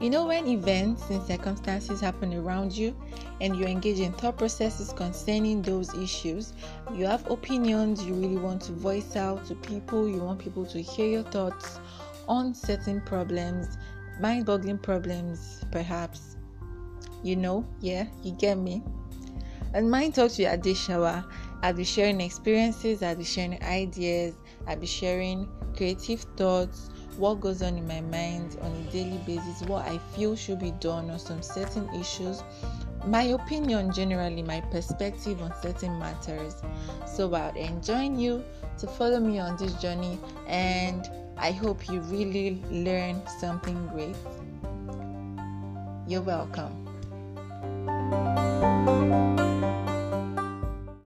You know, when events and circumstances happen around you and you engage in thought processes concerning those issues, you have opinions you really want to voice out to people, you want people to hear your thoughts on certain problems, mind boggling problems, perhaps. You know, yeah, you get me. And Mind Talks with Adeshawa, I'll be sharing experiences, I'll be sharing ideas, I'll be sharing creative thoughts what goes on in my mind on a daily basis, what I feel should be done on some certain issues, my opinion generally, my perspective on certain matters. So I'd enjoin you to follow me on this journey and I hope you really learn something great. You're welcome.